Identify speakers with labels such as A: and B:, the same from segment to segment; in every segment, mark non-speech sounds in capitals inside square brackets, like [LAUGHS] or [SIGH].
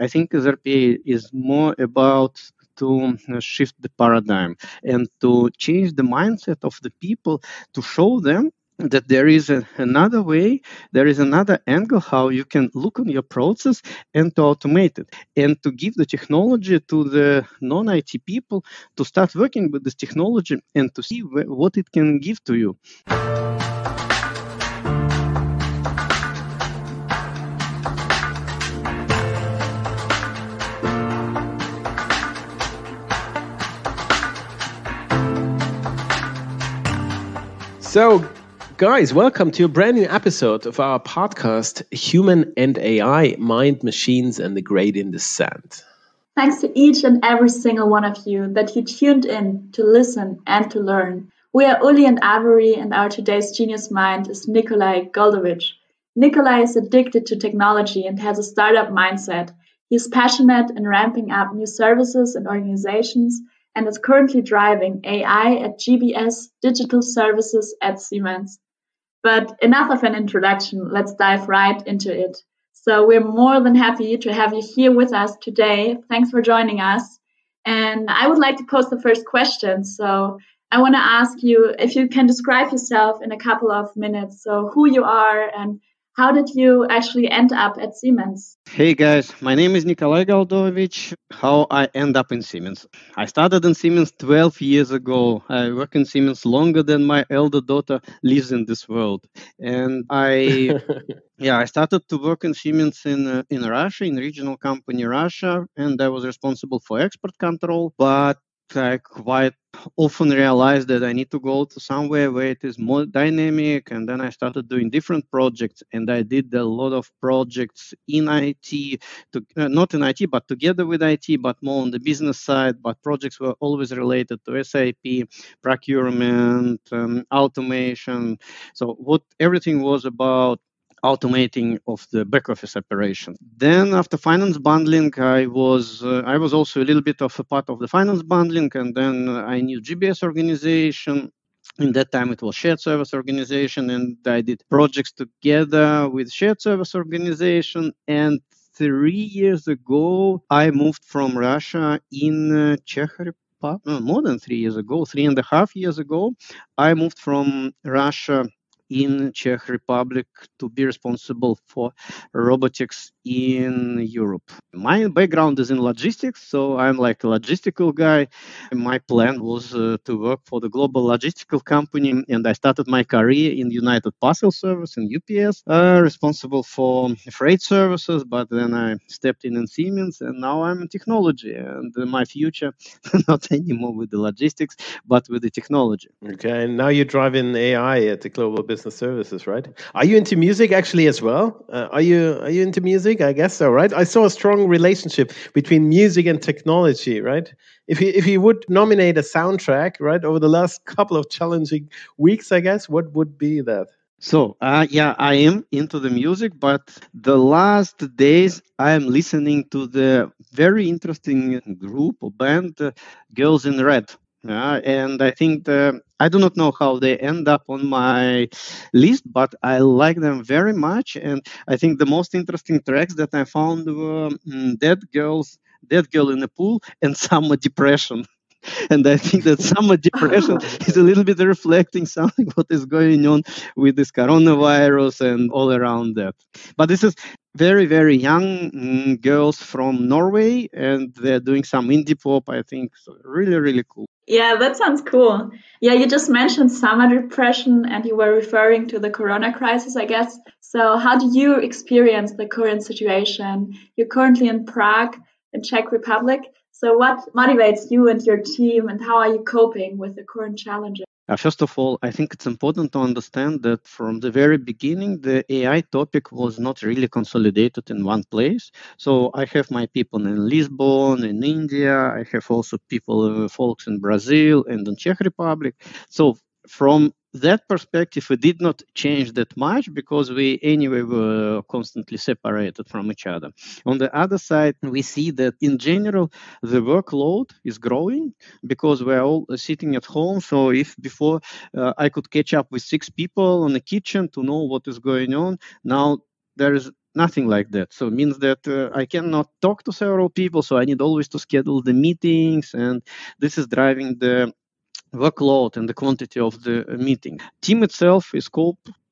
A: I think SRPA is more about to uh, shift the paradigm and to change the mindset of the people to show them that there is a, another way, there is another angle how you can look on your process and to automate it and to give the technology to the non-IT people to start working with this technology and to see wh- what it can give to you.
B: So, Guys, welcome to a brand new episode of our podcast, Human and AI Mind, Machines, and the Gradient Descent.
C: Thanks to each and every single one of you that you tuned in to listen and to learn. We are Uli and Avery, and our today's genius mind is Nikolai Goldovich. Nikolai is addicted to technology and has a startup mindset. He is passionate in ramping up new services and organizations and is currently driving AI at GBS Digital Services at Siemens. But enough of an introduction, let's dive right into it. So we're more than happy to have you here with us today. Thanks for joining us. And I would like to pose the first question. So I want to ask you if you can describe yourself in a couple of minutes. So who you are and how did you actually end up at Siemens?
A: Hey guys, my name is Nikolai Goldovich. How I end up in Siemens? I started in Siemens 12 years ago. I work in Siemens longer than my elder daughter lives in this world. And I [LAUGHS] yeah, I started to work in Siemens in uh, in Russia, in regional company Russia, and I was responsible for export control. But I quite often realized that I need to go to somewhere where it is more dynamic. And then I started doing different projects, and I did a lot of projects in IT, to, uh, not in IT, but together with IT, but more on the business side. But projects were always related to SAP, procurement, um, automation. So what everything was about automating of the back office operation. Then after finance bundling, I was uh, I was also a little bit of a part of the finance bundling, and then I knew GBS organization. In that time, it was shared service organization, and I did projects together with shared service organization. And three years ago, I moved from Russia in uh, Czech Republic. More than three years ago, three and a half years ago, I moved from Russia in Czech Republic to be responsible for robotics in Europe. My background is in logistics, so I'm like a logistical guy. My plan was uh, to work for the global logistical company, and I started my career in United Parcel Service in UPS, uh, responsible for freight services. But then I stepped in in Siemens, and now I'm in technology. And my future, [LAUGHS] not anymore with the logistics, but with the technology.
B: Okay, and now you're driving AI at the global business services, right? Are you into music actually as well? Uh, are you are you into music? I guess so, right? I saw a strong relationship between music and technology, right? If you if you would nominate a soundtrack, right, over the last [LAUGHS] couple of challenging weeks, I guess, what would be that?
A: So, uh, yeah, I am into the music, but the last days I am listening to the very interesting group or band, uh, Girls in Red. Yeah, and I think the, I do not know how they end up on my list, but I like them very much. And I think the most interesting tracks that I found were mm, Dead Girls, Dead Girl in the Pool, and [LAUGHS] Summer Depression. [LAUGHS] and I think that summer [LAUGHS] depression is a little bit reflecting something what is going on with this coronavirus and all around that. But this is very very young mm, girls from Norway, and they're doing some indie pop. I think so really really cool.
C: Yeah, that sounds cool. Yeah, you just mentioned summer depression, and you were referring to the Corona crisis, I guess. So, how do you experience the current situation? You're currently in Prague, in Czech Republic. So, what motivates you and your team, and how are you coping with the current challenges?
A: Uh, first of all, I think it's important to understand that from the very beginning, the AI topic was not really consolidated in one place. So I have my people in Lisbon, in India. I have also people, uh, folks in Brazil and in Czech Republic. So from that perspective, we did not change that much because we anyway were constantly separated from each other. On the other side, we see that in general, the workload is growing because we're all sitting at home. So if before uh, I could catch up with six people on the kitchen to know what is going on, now there is nothing like that. So it means that uh, I cannot talk to several people, so I need always to schedule the meetings, and this is driving the workload and the quantity of the meeting. Team itself is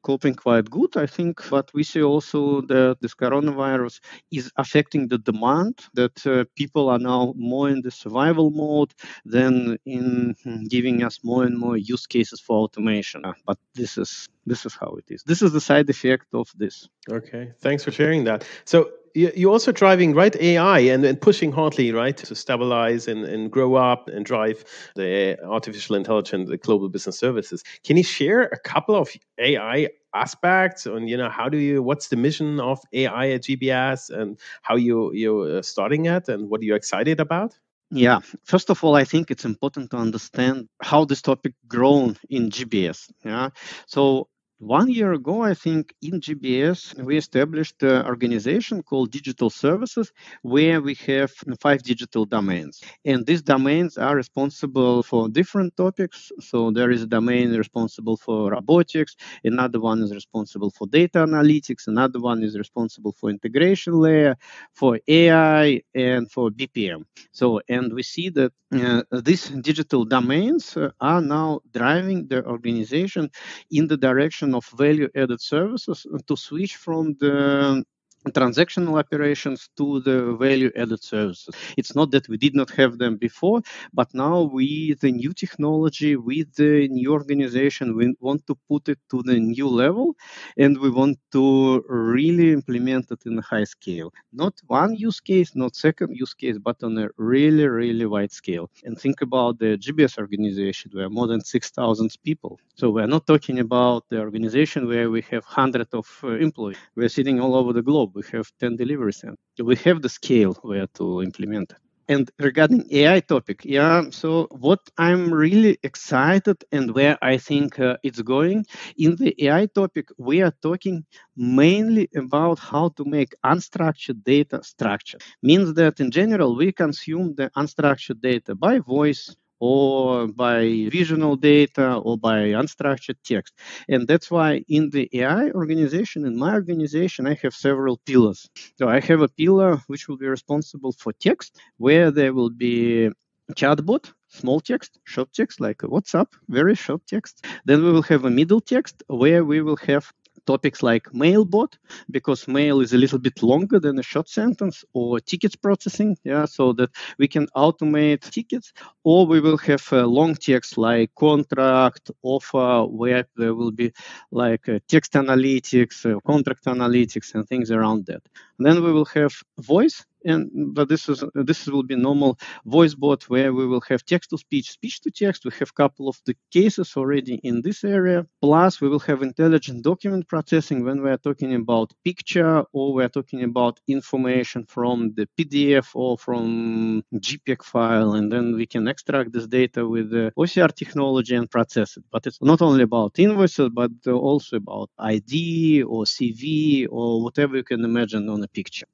A: coping quite good, I think. But we see also that this coronavirus is affecting the demand, that uh, people are now more in the survival mode than in giving us more and more use cases for automation. Uh, but this is this is how it is. This is the side effect of this.
B: Okay, thanks for sharing that. So you're also driving right AI and, and pushing hardly right to stabilize and, and grow up and drive the artificial intelligence, the global business services. Can you share a couple of AI aspects and you know how do you what's the mission of AI at GBS and how you you're uh, starting it and what are you excited about?
A: Yeah, first of all, I think it's important to understand how this topic grown in GBS. Yeah, so one year ago, I think in GBS, we established an organization called Digital Services, where we have five digital domains. And these domains are responsible for different topics. So there is a domain responsible for robotics, another one is responsible for data analytics, another one is responsible for integration layer, for AI, and for BPM. So, and we see that uh, these digital domains are now driving the organization in the direction of value added services to switch from the transactional operations to the value added services. It's not that we did not have them before, but now with the new technology, with the new organization, we want to put it to the new level and we want to really implement it in a high scale. Not one use case, not second use case, but on a really, really wide scale. And think about the GBS organization, where more than 6,000 people. So we're not talking about the organization where we have hundreds of uh, employees. We're sitting all over the globe we have 10 deliveries and We have the scale where to implement it. And regarding AI topic, yeah, so what I'm really excited and where I think uh, it's going in the AI topic, we are talking mainly about how to make unstructured data structured. Means that in general, we consume the unstructured data by voice, or by visual data or by unstructured text. And that's why in the AI organization, in my organization, I have several pillars. So I have a pillar which will be responsible for text, where there will be chatbot small text, short text like WhatsApp, very short text. Then we will have a middle text where we will have topics like mailbot because mail is a little bit longer than a short sentence or tickets processing yeah so that we can automate tickets or we will have a long text like contract offer where there will be like uh, text analytics uh, contract analytics and things around that. And then we will have voice and but this is this will be normal voice bot where we will have text to speech speech to text. We have a couple of the cases already in this area. Plus we will have intelligent document processing when we are talking about picture or we are talking about information from the pdf or from jpeg file and then we can extract this data with the ocr technology and process it. But it's not only about invoices but also about id or cv or whatever you can imagine on a picture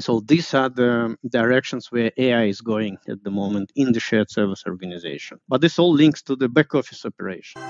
A: so these are the directions where AI is going at the moment in the shared service organization. But this all links to the back office operation.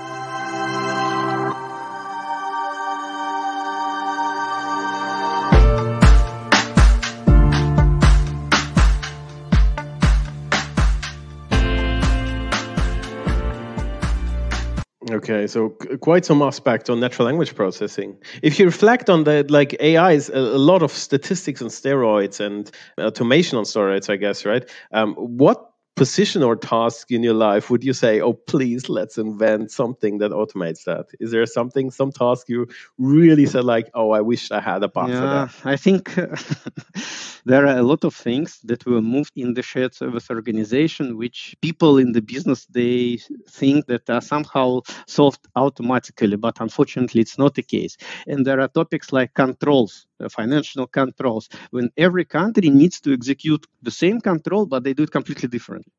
B: Okay, so quite some aspect on natural language processing. If you reflect on that, like AI is a, lot of statistics on steroids and automation on steroids, I guess, right? Um, what position or task in your life would you say, oh, please, let's invent something that automates that? Is there something, some task you really said, like, oh, I wish I had a bot yeah, for that?
A: I think [LAUGHS] there are a lot of things that were moved in the shared service organization, which people in the business, they think that are somehow solved automatically, but unfortunately, it's not the case. And there are topics like controls uh, financial controls when every country needs to execute the same control but they do it completely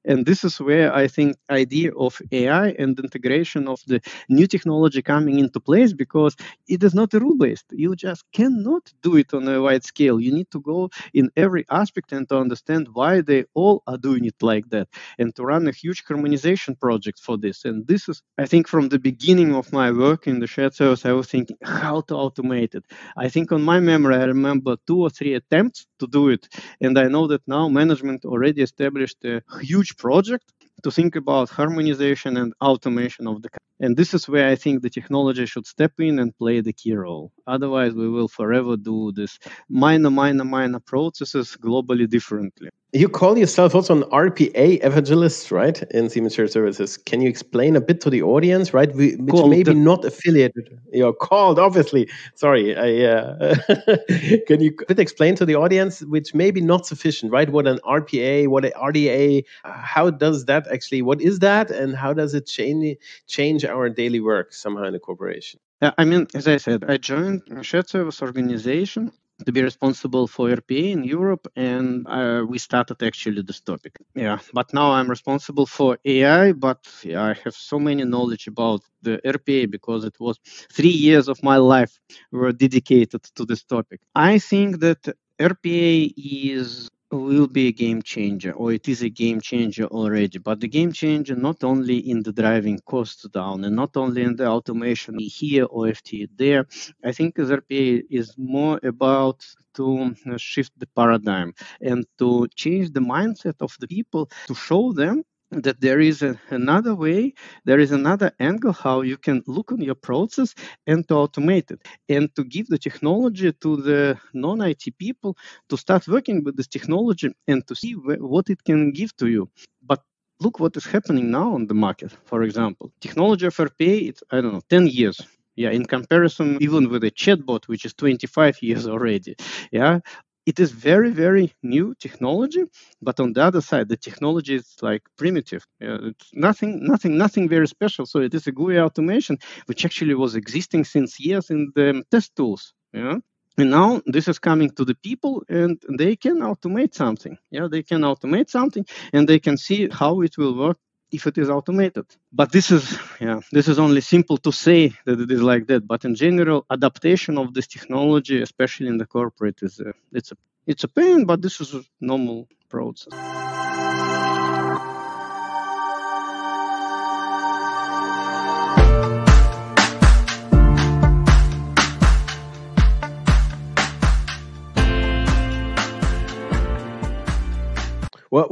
A: and this is where i think idea of ai and integration of the new technology coming into place because it is not rule based you just cannot do it on a wide scale you need to go in every aspect and to understand why they all are doing it like that and to run a huge harmonization project for this. And this is, I think, from the beginning of my work in the shared service, I was thinking how to automate it. I think on my memory, I remember two or three attempts to do it. And I know that now management already established a huge project to think about harmonization and automation of the and this is where i think the technology should step in and play the key role. Otherwise we will forever do this. Minor minor minor processes globally differently
B: you call yourself also an RPA evangelist, right? In Siemens Shared Services. Can you explain a bit to the audience, right? We, which called maybe the, not affiliated. You're called, obviously. Sorry. I, uh, [LAUGHS] can you bit explain to the audience, which maybe not sufficient, right? What an RPA, what an RDA, how does that actually, what is that, and how does it change change our daily work somehow in the corporation?
A: I mean, as I said, I joined a shared service organization to be responsible for RPA in Europe, and uh, we started actually this topic. Yeah, but now I'm responsible for AI, but yeah, I have so many knowledge about the RPA because it was three years of my life were dedicated to this topic. I think that RPA is will be a game changer, or it is a game changer already. But the game changer not only in the driving costs down and not only in the automation here or FT there. I think RPA is more about to uh, shift the paradigm and to change the mindset of the people to show them that there is a, another way, there is another angle how you can look on your process and to automate it and to give the technology to the non-IT people to start working with this technology and to see wh- what it can give to you. But look what is happening now on the market. For example, technology of RPA, it's I don't know, 10 years yeah in comparison even with a chatbot which is 25 years already yeah it is very very new technology but on the other side the technology is like primitive. Uh, it's nothing nothing nothing very special. So it is a GUI automation which actually was existing since years in the test tools yeah and now this is coming to the people and they can automate something yeah? They can automate something and they can see how it will work if it is automated. But this is yeah, this is only simple to say that it is like that. But in general, adaptation of this technology, especially in the corporate, is a, it's a it's a pain, but this is a normal process.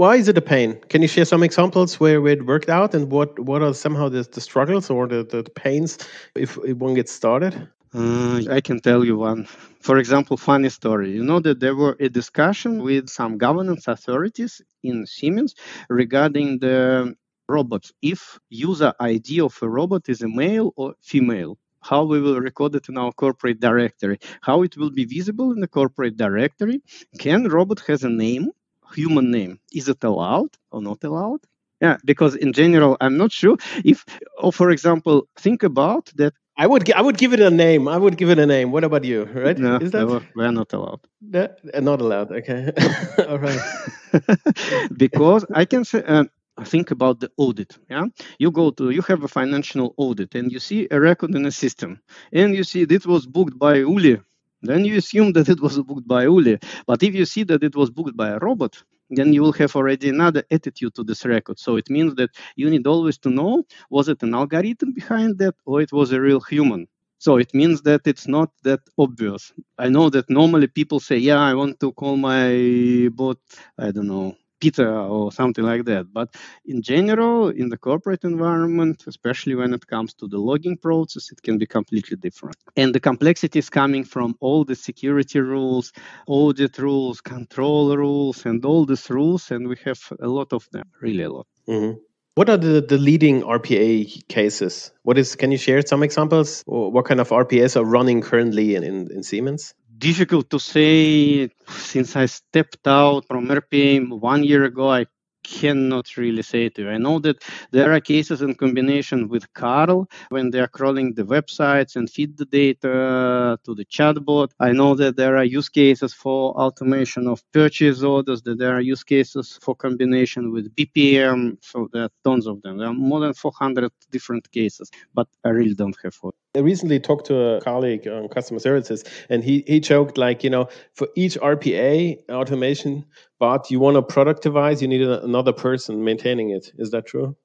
B: Why is it a pain? Can you share some examples where, it worked out and what, what are somehow the, the struggles or the, the pains if, if one gets started?
A: Uh, I can tell you one. For example, funny story. You know that there were a discussion with some governance authorities in Siemens regarding the robots. If user ID of a robot is a male or female, how we will record it in our corporate directory, how it will be visible in the corporate directory. Can robot has a name human name. Is it allowed or not allowed? Yeah, because in general, I'm not sure if, or for example, think about that.
B: I would I would give it a name. I would give it a name. What about you? Right?
A: No, Is that we're not allowed.
B: Uh, not allowed. Okay. [LAUGHS] All right. [LAUGHS]
A: because I can say. Uh, think about the audit yeah you go to you have a financial audit and you see a record in a system and you see this was booked by uli then you assume that it was booked by Uli. But if you see that it was booked by a robot, then you will have already another attitude to this record. So it means that you need always to know was it an algorithm behind that or it was a real human. So it means that it's not that obvious. I know that normally people say, yeah, I want to call my bot, I don't know, Peter or something like that. But in general, in the corporate environment, especially when it comes to the logging process, it can be completely different. And the complexity is coming from all the security rules, audit rules, control rules, and all these rules. And we have a lot of them, really a lot.
B: Mm-hmm. What are the, the leading RPA cases? What is? Can you share some examples? What kind of RPAs are running currently in, in, in Siemens?
A: Difficult to say since I stepped out from RPA one year ago. I cannot really say to you. I know that there are cases in combination with CARL when they are crawling the websites and feed the data to the chatbot. I know that there are use cases for automation of purchase orders, that there are use cases for combination with BPM. So there are tons of them. There are more than 400 different cases, but I really don't have.
B: I recently talked to a colleague on customer services, and he, he joked like, you know, for each RPA automation bot you want to productivize, you need another person maintaining it. Is that true?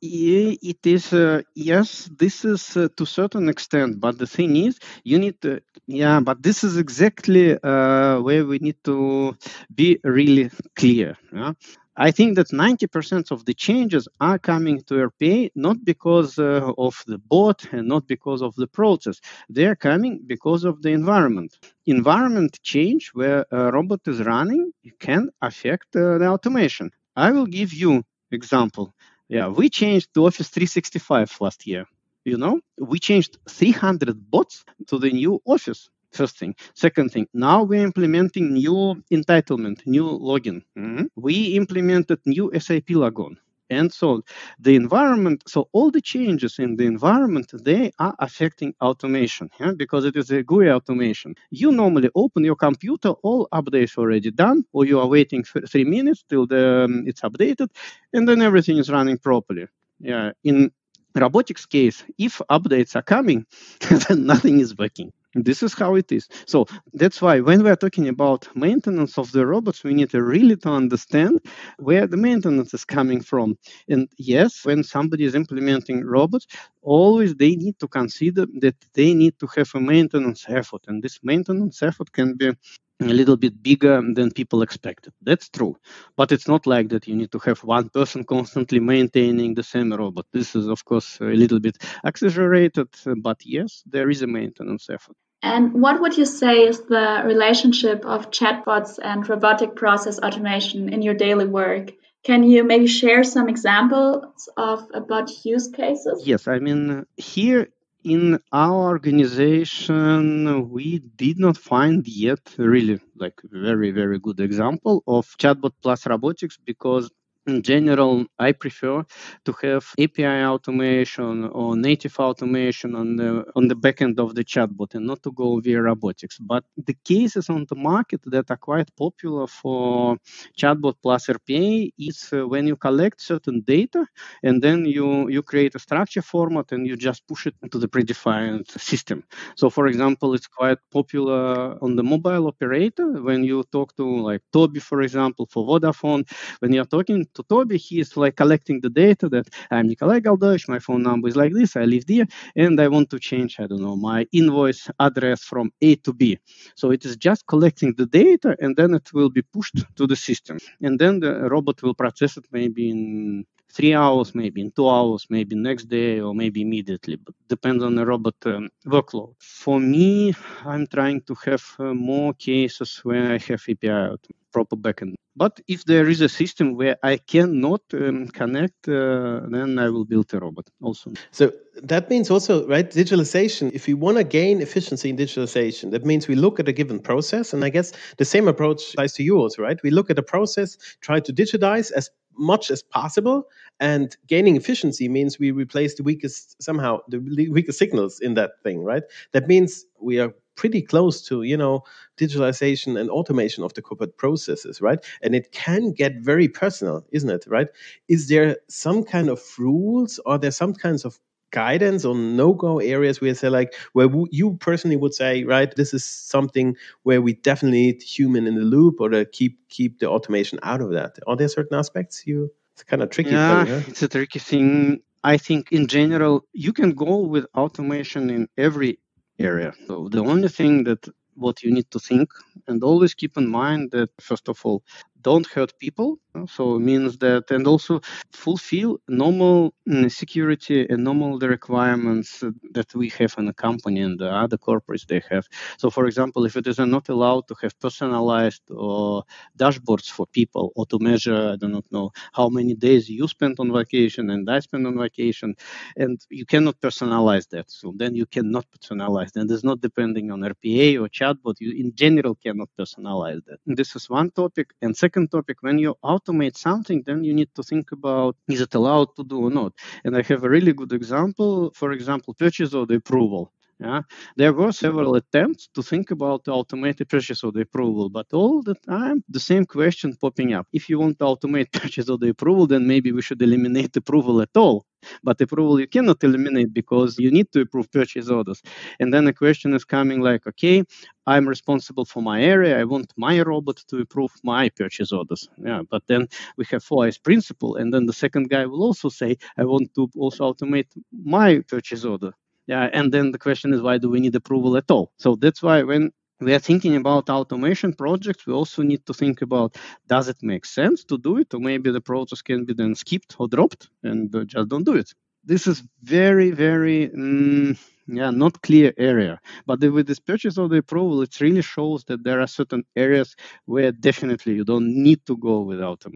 A: It is uh, yes this is uh, to certain extent but the thing is you need to yeah but this is exactly uh, where we need to be really clear yeah? I think that 90% of the changes are coming to RPA not because uh, of the bot and not because of the process. They are coming because of the environment. Environment change where a robot is running can affect uh, the automation. I will give you example. Yeah, we changed to Office 365 last year. You know, we changed 300 bots to the new Office First thing. Second thing, now we're implementing new entitlement, new login. Mm-hmm. We implemented new SAP logon. And so the environment, so all the changes in the environment, they are affecting automation yeah? because it is a GUI automation. You normally open your computer, all updates already done, or you are waiting for three minutes till the, um, it's updated, and then everything is running properly. Yeah, in robotics case, if updates are coming, [LAUGHS] then nothing is working. This is how it is. So that's why when we are talking about maintenance of the robots, we need to really to understand where the maintenance is coming from. And yes, when somebody is implementing robots, always they need to consider that they need to have a maintenance effort. And this maintenance effort can be a little bit bigger than people expected. That's true. But it's not like that you need to have one person constantly maintaining the same robot. This is, of course, a little bit exaggerated, but yes, there is a maintenance effort.
C: And what would you say is the relationship of chatbots and robotic process automation in your daily work? Can you maybe share some examples of bot use cases?
A: Yes, I mean, here in our organization, we did not find yet really like very, very good example of chatbot plus robotics because in general, I prefer to have API automation or native automation on the on the backend of the chatbot and not to go via robotics. But the cases on the market that are quite popular for chatbot plus RPA is uh, when you collect certain data and then you you create a structure format and you just push it into the predefined system. So, for example, it's quite popular on the mobile operator when you talk to like TOBi, for example, for Vodafone. When you're talking to TOBi. He is like collecting the data that I'm Nikolai Galdovich, my phone number is like this, I live there, and I want to change, I don't know, my invoice address from A to B. So it is just collecting the data and then it will be pushed to the system. And then the robot will process it maybe in three hours, maybe in two hours, maybe next day, or maybe immediately. But depends on the robot um, workload. For me, I'm trying to have uh, more cases where I have API proper backend. But if there is a system where I cannot um, connect, uh, then I will build a robot also.
B: So that means also, right, digitalization, if we want to gain efficiency in digitalization, that means we look at a given process. And I guess the same approach applies to you also, right? We look at a process, try to digitize as much as possible and gaining efficiency means we replace the weakest somehow the weakest signals in that thing right? That means we are pretty close to you know digitalization and automation of the corporate processes right? And it can get very personal isn't it right? Is there some kind of rules? Or there some kinds of guidance on no-go areas where say like where you personally would say right this is something where we definitely need human in the loop or to keep keep the automation out of that. Are there certain aspects you it's kind of tricky
A: yeah thing, it's a tricky thing. I think in general you can go with automation in every area. So the only thing that what you need to think and always keep in mind that first of all don't hurt people so it means that and also fulfill normal mm, security and normal the requirements that we have in a company and the other corporates they have. So for example if it is not allowed to have personalized or dashboards for people or to measure i do not know how many days you spent on vacation and i spent on vacation and you cannot personalize that. So then you cannot personalize. And it's not depending on rpa or chatbot. You in general cannot personalize that. And this is one topic. And second topic when you automate something then you need to think about is it allowed to do or not? And i have a really good example for example purchase order approval Yeah, there were several attempts to think about automated purchase order approval, but all the time the same question popping up. If you want to automate [LAUGHS] purchase order approval, then maybe we should eliminate approval at all. But approval you cannot eliminate because you need to approve purchase orders. And then the question is coming like, okay, I'm responsible for my area. I want my robot to approve my purchase orders. Yeah, but then we have four eyes principle, and then the second guy will also say, I want to also automate my purchase order. Yeah, and then the question is, why do we need approval at all? So that's why when we are thinking about automation projects, we also need to think about does it make sense to do it, or maybe the process can be then skipped or dropped and just don't do it. This is very, very mm, yeah, not clear area. But with this purchase of the approval, it really shows that there are certain areas where definitely you don't need to go without them.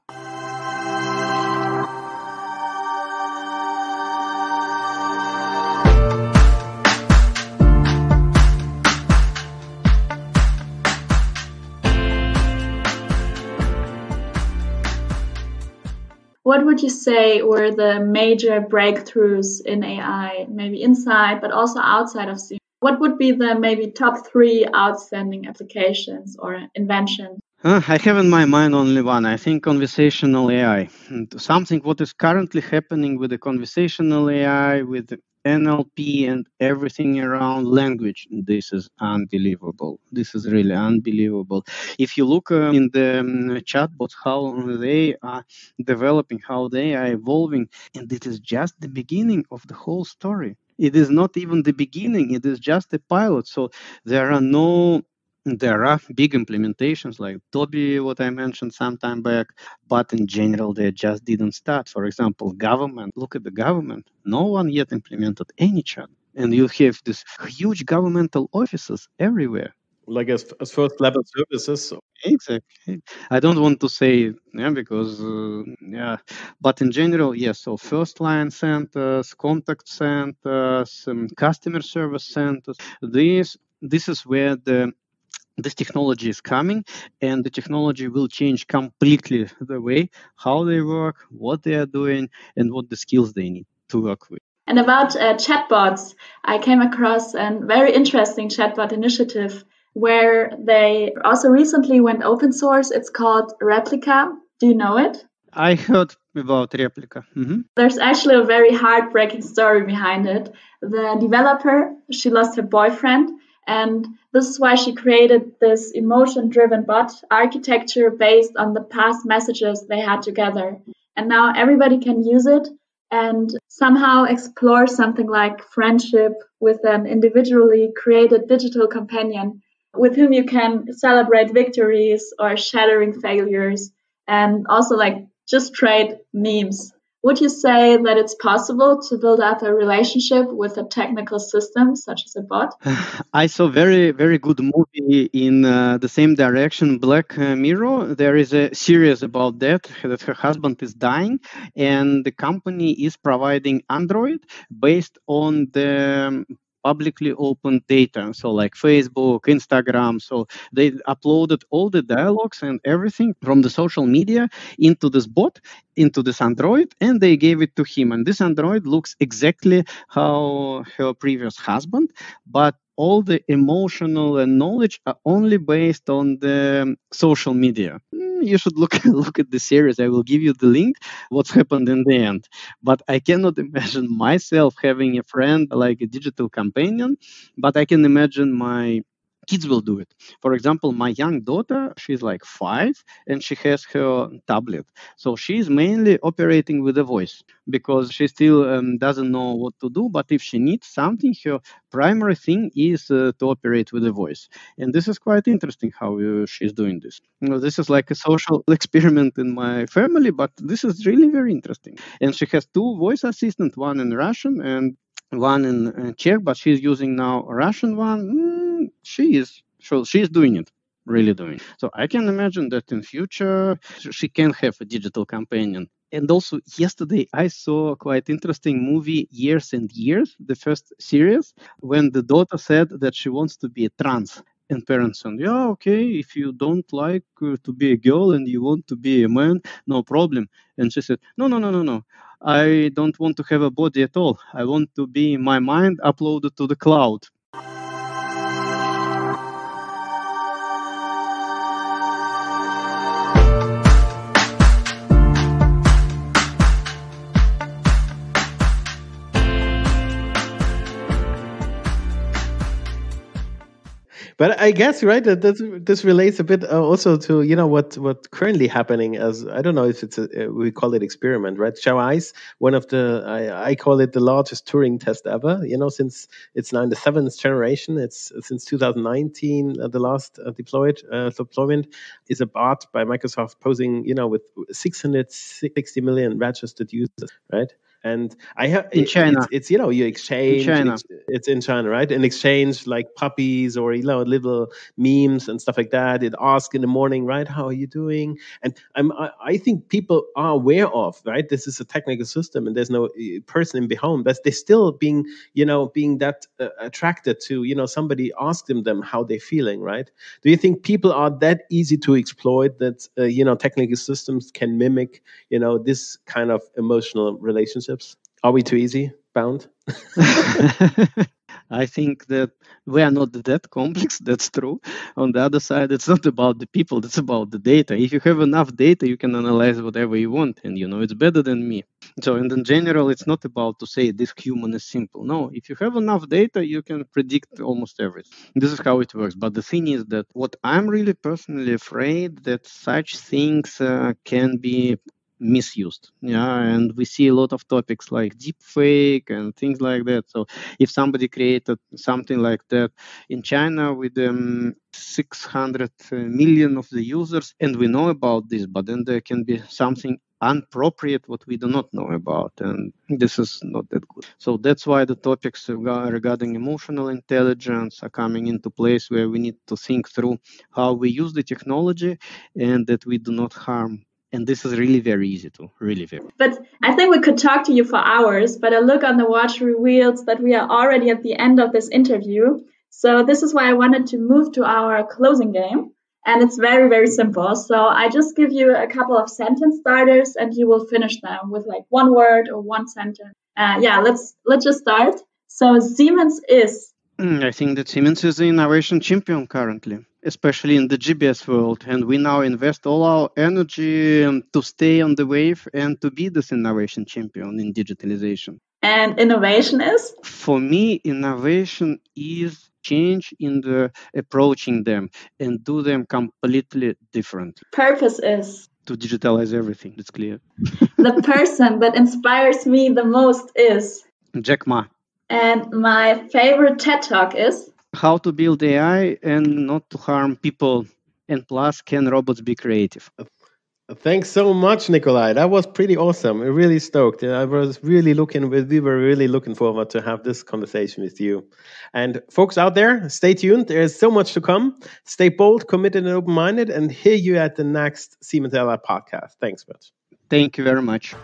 C: What would you say were the major breakthroughs in AI, maybe inside but also outside of Siemens? What would be the maybe top three outstanding applications or inventions?
A: Uh, I have in my mind only one. I think conversational AI. Something what is currently happening with the conversational AI, with NLP and everything around language. This is unbelievable. This is really unbelievable. If you look uh, in the um, chatbots, how they are developing, how they are evolving, and it is just the beginning of the whole story. It is not even the beginning, it is just a pilot. So there are no there are big implementations like TOBi, what I mentioned some time back, but in general, they just didn't start. For example, government, look at the government. No one yet implemented any chat. And you have these huge governmental offices everywhere.
B: Like as, as first level services.
A: Exactly. I don't want to say yeah, because uh, yeah, but in general, yes. So first line centers, contact centers, um, customer service centers. These this is where the this technology is coming and the technology will change completely the way how they work what they are doing and what the skills they need to work with.
C: And about uh, chatbots i came across a very interesting chatbot initiative where they also recently went open source. It's called Replika. Do you know it?
A: I heard about Replika. Mm-hmm.
C: There's actually a very heartbreaking story behind it. The developer, she lost her boyfriend, and this is why she created this emotion driven bot architecture based on the past messages they had together. And now everybody can use it and somehow explore something like friendship with an individually created digital companion with whom you can celebrate victories or shattering failures and also like just trade memes would you say that it's possible to build up a relationship with a technical system such as a bot? [SIGHS]
A: I saw very very good movie in uh, the same direction, Black Mirror. There is a series about that that her husband is dying, and the company is providing Android based on the publicly open data. So like facebook instagram. So they uploaded all the dialogues and everything from the social media into this bot into this android and they gave it to him. And this android looks exactly how her previous husband but all the emotional and knowledge are only based on the um, social media hmm, you should look [LAUGHS] look at the series. I will give you the link. What's happened in the end? But I cannot [LAUGHS] imagine myself having a friend like a digital companion. But I can imagine my kids will do it. For example, my young daughter, she's like five and she has her tablet. So she's mainly operating with a voice because she still um, doesn't know what to do. But if she needs something, her primary thing is uh, to operate with a voice. And this is quite interesting how uh, she's doing this. You know, this is like a social [LAUGHS] experiment in my family, but this is really very interesting. And she has two voice assistants, one in Russian and one in Czech, but she's using now a Russian one. Mm, she is so she's doing it, really doing. It. So I can imagine that in future she can have a digital companion. And also yesterday I saw a quite interesting movie, Years and Years, the first series, when the daughter said that she wants to be a trans and parents said, yeah okay if you don't like uh, to be a girl and you want to be a man no problem and she said no no no no no I don't want to have a body at all. I want to be in my mind uploaded to the cloud.
B: But I guess right that this, this relates a bit uh, also to you know what what currently happening as I don't know if it's a, we call it experiment right? XiaoIce one of the I, I call it the largest Turing test ever you know since it's now in the seventh generation. It's since 2019 uh, the last uh, deployed uh, deployment is a bot by Microsoft posing you know with 660 million registered users right and I have
A: in China.
B: It's, it's, you know you exchange.
A: In China.
B: It's, it's, in China, right? And exchange like puppies or you know little memes and stuff like that. It asks in the morning, right? How are you doing? And I'm I, I think people are aware of right. This is a technical system, and there's no person in behind, but they're still being you know being that uh, attracted to you know somebody asking them them how they're feeling, right? Do you think people are that easy to exploit that uh, you know technical systems can mimic you know this kind of emotional relationship? Relationships? Are we too easy bound? [LAUGHS]
A: I think that we are not that complex. [LAUGHS] That's true. On the other side, it's not about the people. It's about the data. If you have enough data, you can analyze whatever you want, and you know it's better than me. So, and in general, it's not about to say this human is simple. No, if you have enough data, you can predict almost everything. This is how it works. But the thing is that what I'm really personally afraid that such things uh, can be misused. Yeah and we see a lot of topics like deep fake and things like that. So if somebody created something like that in china with um, 600 million of the users and we know about this but then there can be something inappropriate what we do not know about and this is not that good. So that's why the topics regarding emotional intelligence are coming into place where we need to think through how we use the technology and that we do not harm and this is really very easy to really very
C: but i think we could talk to you for hours but a look on the watch reveals that we are already at the end of this interview. So this is why i wanted to move to our closing game. And it's very very simple. So i just give you a couple of sentence starters and you will finish them with like one word or one sentence. Uh, yeah let's let's just start. So siemens is
A: mm, i think that siemens is the innovation champion currently especially in the GBS world. And we now invest all our energy um, to stay on the wave and to be this innovation champion in digitalization.
C: And innovation is?
A: For me, innovation is change in the approaching them and do them completely different.
C: Purpose is?
A: To digitalize everything, it's clear.
C: the person that inspires me the most is?
A: Jack Ma.
C: And my favorite TED Talk is?
A: How to build AI and not to harm people. And plus, can robots be creative?
B: Thanks so much, Nikolai. That was pretty awesome. Really stoked. I was really looking we were really looking forward to have this conversation with you. And folks out there, stay tuned. There's so much to come. Stay bold, committed, and open-minded, and hear you at the next Siemens podcast. Thanks much.
A: Thank you very much.